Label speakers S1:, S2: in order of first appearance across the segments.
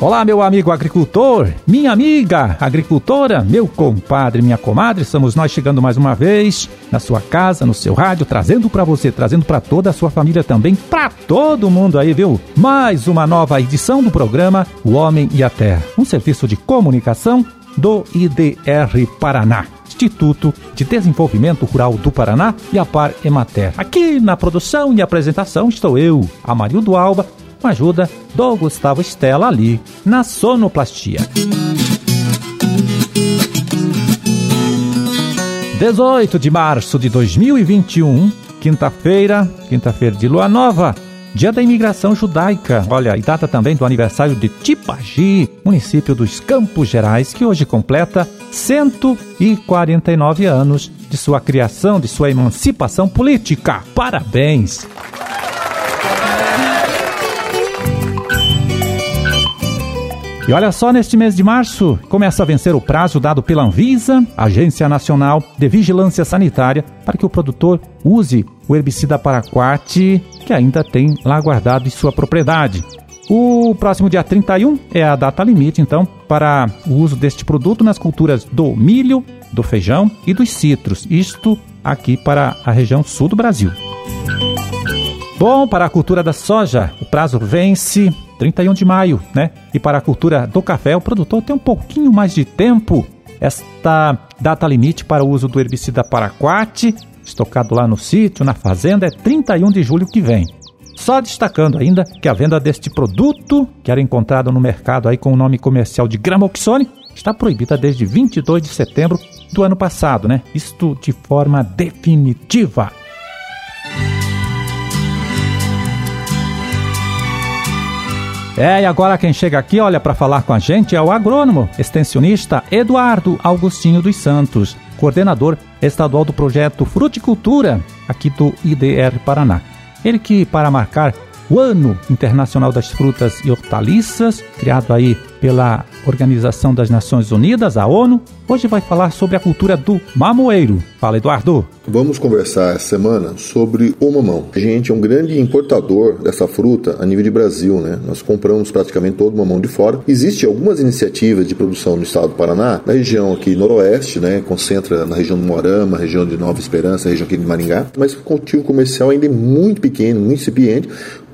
S1: Olá, meu amigo agricultor, minha amiga agricultora, meu compadre, minha comadre, estamos nós chegando mais uma vez na sua casa, no seu rádio, trazendo para você, trazendo para toda a sua família também, para todo mundo aí, viu? Mais uma nova edição do programa O Homem e a Terra, um serviço de comunicação do IDR Paraná. Instituto de Desenvolvimento Rural do Paraná e a Par Emater. Aqui na produção e apresentação estou eu, Amarildo Alba, com a ajuda do Gustavo Estela ali na sonoplastia. 18 de março de 2021, quinta-feira, quinta-feira de lua nova, dia da imigração judaica. Olha, e data também do aniversário de Tipagi, município dos Campos Gerais, que hoje completa 149 anos de sua criação, de sua emancipação política. Parabéns! E olha só, neste mês de março, começa a vencer o prazo dado pela Anvisa, Agência Nacional de Vigilância Sanitária, para que o produtor use o herbicida paraquat que ainda tem lá guardado em sua propriedade. O próximo dia 31 é a data limite, então, para o uso deste produto nas culturas do milho, do feijão e dos citros. Isto aqui para a região sul do Brasil. Bom, para a cultura da soja, o prazo vence 31 de maio, né? E para a cultura do café, o produtor tem um pouquinho mais de tempo. Esta data limite para o uso do herbicida paraquat, estocado lá no sítio, na fazenda, é 31 de julho que vem. Só destacando ainda que a venda deste produto, que era encontrado no mercado aí com o nome comercial de Gramoxone, está proibida desde 22 de setembro do ano passado, né? Isto de forma definitiva. É, e agora quem chega aqui, olha, para falar com a gente é o agrônomo, extensionista Eduardo Augustinho dos Santos, coordenador estadual do projeto Fruticultura, aqui do IDR Paraná. Ele que, para marcar o Ano Internacional das Frutas e Hortaliças, criado aí pela Organização das Nações Unidas, a ONU, hoje vai falar sobre a cultura do mamoeiro. Fala, Eduardo.
S2: Vamos conversar essa semana sobre o mamão. A gente é um grande importador dessa fruta a nível de Brasil, né? Nós compramos praticamente todo o mamão de fora. Existem algumas iniciativas de produção no estado do Paraná, na região aqui noroeste, né? Concentra na região do Morama, região de Nova Esperança, região aqui de Maringá, mas o cultivo comercial ainda é muito pequeno, muito incipiente,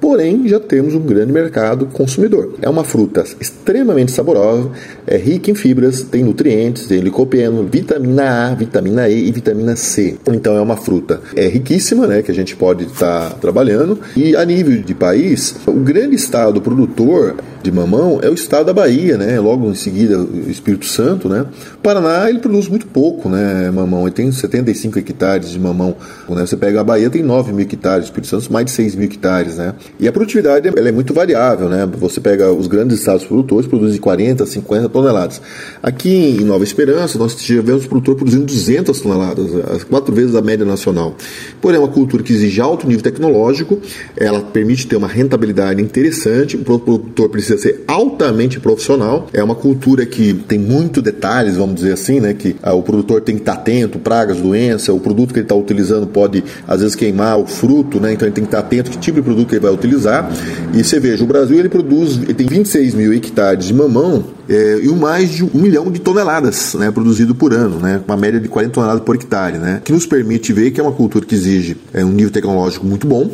S2: porém já temos um grande mercado consumidor. É uma fruta extremamente saborosa, é rica em fibras, tem nutrientes, tem licopeno, vitamina A, vitamina E e vitamina C. Então é uma fruta é riquíssima, né, que a gente pode estar tá trabalhando. E a nível de país, o grande estado produtor de mamão é o estado da Bahia, né? Logo em seguida o Espírito Santo, né? Paraná ele produz muito pouco, né? Mamão, ele tem 75 hectares de mamão. Né? Você pega a Bahia tem 9 mil hectares, o Espírito Santo mais de 6 mil hectares, né? E a produtividade ela é muito variável, né? Você pega os grandes estados produtores produzem 40, 50 toneladas. Aqui em Nova Esperança nós tivemos produtor produzindo 200 toneladas, as quatro vezes a média nacional. Porém é uma cultura que exige alto nível tecnológico, ela permite ter uma rentabilidade interessante, o produtor precisa precisa ser altamente profissional. É uma cultura que tem muito detalhes, vamos dizer assim, né? Que ah, o produtor tem que estar atento, pragas, doença, o produto que ele está utilizando pode às vezes queimar o fruto, né? Então ele tem que estar atento que tipo de produto que ele vai utilizar. E você veja, o Brasil ele produz, ele tem 26 mil hectares de mamão é, e mais de um milhão de toneladas né, produzido por ano, né, uma média de 40 toneladas por hectare, né, que nos permite ver que é uma cultura que exige é, um nível tecnológico muito bom,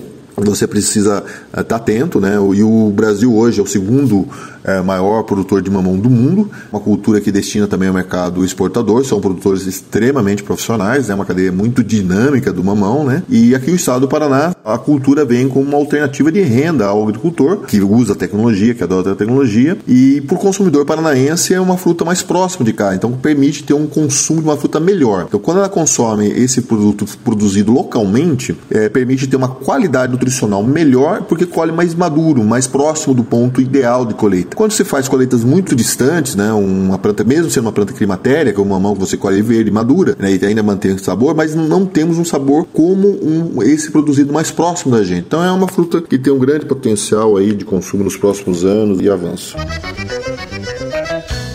S2: você precisa estar tá atento, né? E o Brasil hoje é o segundo é, maior produtor de mamão do mundo, uma cultura que destina também ao mercado exportador, são produtores extremamente profissionais, é né, uma cadeia muito dinâmica do mamão, né? E aqui o estado do Paraná, a cultura vem como uma alternativa de renda ao agricultor, que usa tecnologia, que adota a tecnologia, e para o consumidor paranaense é uma fruta mais próxima de cá, então permite ter um consumo de uma fruta melhor. Então quando ela consome esse produto produzido localmente, é, permite ter uma qualidade nutricional melhor, porque colhe mais maduro, mais próximo do ponto ideal de colheita. Quando você faz colheitas muito distantes, né, uma planta, mesmo sendo uma planta climatéria, que é uma mão que você colhe verde, madura, né, e ainda mantém esse sabor, mas não temos um sabor como um, esse produzido mais próximo da gente. Então é uma fruta que tem um grande potencial aí de consumo nos próximos anos e avanço.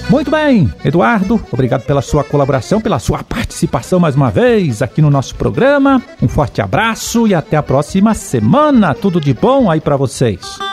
S1: Muito bem, Eduardo, obrigado pela sua colaboração, pela sua participação mais uma vez aqui no nosso programa. Um forte abraço e até a próxima semana. Tudo de bom aí para vocês.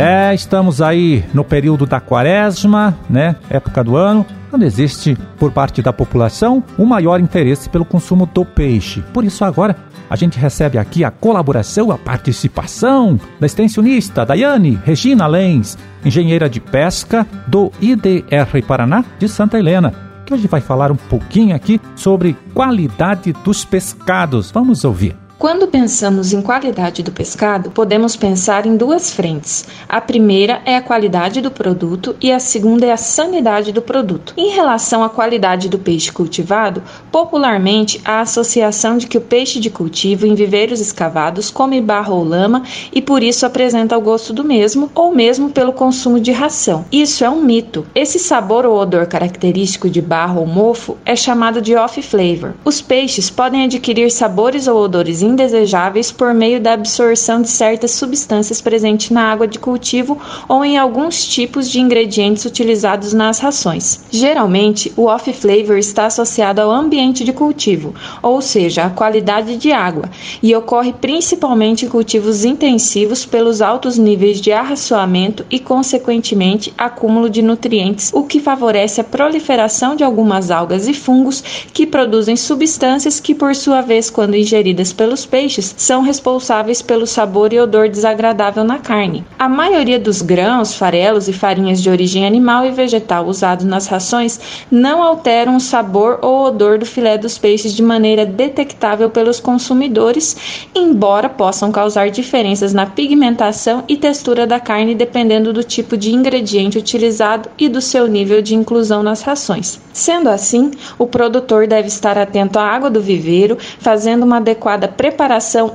S1: É, estamos aí no período da quaresma, né? Época do ano, onde existe, por parte da população, um maior interesse pelo consumo do peixe. Por isso, agora, a gente recebe aqui a colaboração, a participação da extensionista Daiane Regina Lens, engenheira de pesca do IDR Paraná de Santa Helena, que hoje vai falar um pouquinho aqui sobre qualidade dos pescados. Vamos ouvir.
S3: Quando pensamos em qualidade do pescado, podemos pensar em duas frentes. A primeira é a qualidade do produto e a segunda é a sanidade do produto. Em relação à qualidade do peixe cultivado, popularmente há a associação de que o peixe de cultivo em viveiros escavados come barro ou lama e por isso apresenta o gosto do mesmo, ou mesmo pelo consumo de ração. Isso é um mito. Esse sabor ou odor característico de barro ou mofo é chamado de off flavor. Os peixes podem adquirir sabores ou odores indesejáveis por meio da absorção de certas substâncias presentes na água de cultivo ou em alguns tipos de ingredientes utilizados nas rações. Geralmente, o off-flavor está associado ao ambiente de cultivo, ou seja, à qualidade de água, e ocorre principalmente em cultivos intensivos pelos altos níveis de arraçoamento e, consequentemente, acúmulo de nutrientes, o que favorece a proliferação de algumas algas e fungos que produzem substâncias que, por sua vez, quando ingeridas pelos os peixes são responsáveis pelo sabor e odor desagradável na carne. A maioria dos grãos, farelos e farinhas de origem animal e vegetal usados nas rações não alteram o sabor ou odor do filé dos peixes de maneira detectável pelos consumidores, embora possam causar diferenças na pigmentação e textura da carne dependendo do tipo de ingrediente utilizado e do seu nível de inclusão nas rações. Sendo assim, o produtor deve estar atento à água do viveiro, fazendo uma adequada preparação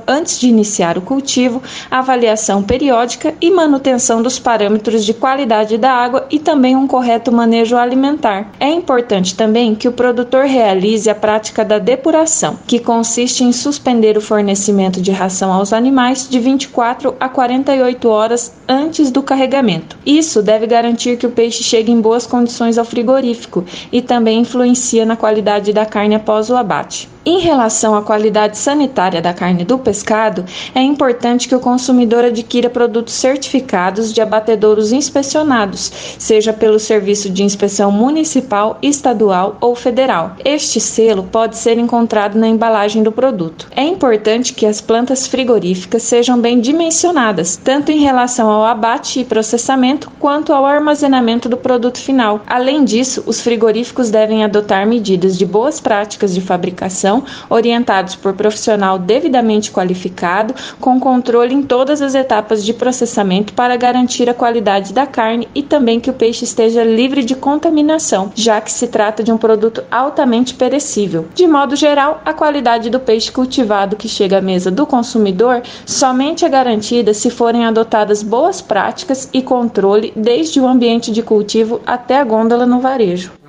S3: antes de iniciar o cultivo, avaliação periódica e manutenção dos parâmetros de qualidade da água e também um correto manejo alimentar. É importante também que o produtor realize a prática da depuração, que consiste em suspender o fornecimento de ração aos animais de 24 a 48 horas antes do carregamento. Isso deve garantir que o peixe chegue em boas condições ao frigorífico e também influencia na qualidade da carne após o abate. Em relação à qualidade sanitária da carne do pescado, é importante que o consumidor adquira produtos certificados de abatedouros inspecionados, seja pelo Serviço de Inspeção Municipal, Estadual ou Federal. Este selo pode ser encontrado na embalagem do produto. É importante que as plantas frigoríficas sejam bem dimensionadas, tanto em relação ao abate e processamento quanto ao armazenamento do produto final. Além disso, os frigoríficos devem adotar medidas de boas práticas de fabricação orientados por profissional devidamente qualificado, com controle em todas as etapas de processamento para garantir a qualidade da carne e também que o peixe esteja livre de contaminação, já que se trata de um produto altamente perecível. De modo geral, a qualidade do peixe cultivado que chega à mesa do consumidor somente é garantida se forem adotadas boas práticas e controle desde o ambiente de cultivo até a gôndola no varejo.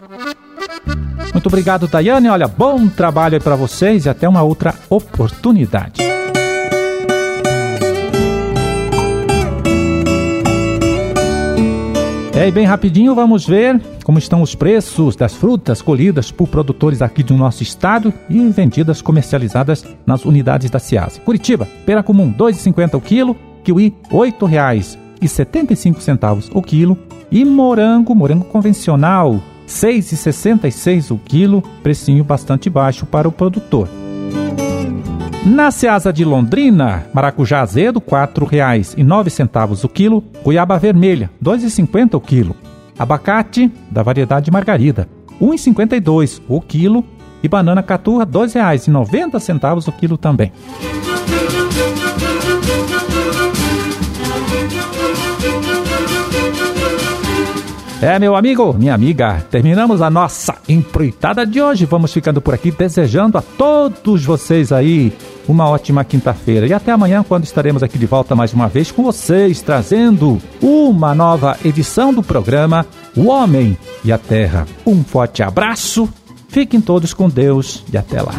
S1: Muito obrigado, Daiane. Olha, bom trabalho aí para vocês e até uma outra oportunidade. É, e bem rapidinho vamos ver como estão os preços das frutas colhidas por produtores aqui do nosso estado e vendidas comercializadas nas unidades da Ciasa. Curitiba, pera comum, R$ 2,50 o quilo, kiwi, R$ 8,75 o quilo e morango, morango convencional, 6,66 o quilo, precinho bastante baixo para o produtor. Na Ceasa de Londrina, maracujá azedo, R$ 4,09 o quilo, goiaba vermelha, R$ 2,50 o quilo, abacate da variedade margarida, R$ 1,52 o quilo e banana caturra, R$ 2,90 o quilo também. É, meu amigo, minha amiga, terminamos a nossa empreitada de hoje. Vamos ficando por aqui desejando a todos vocês aí uma ótima quinta-feira. E até amanhã, quando estaremos aqui de volta mais uma vez com vocês, trazendo uma nova edição do programa O Homem e a Terra. Um forte abraço, fiquem todos com Deus e até lá.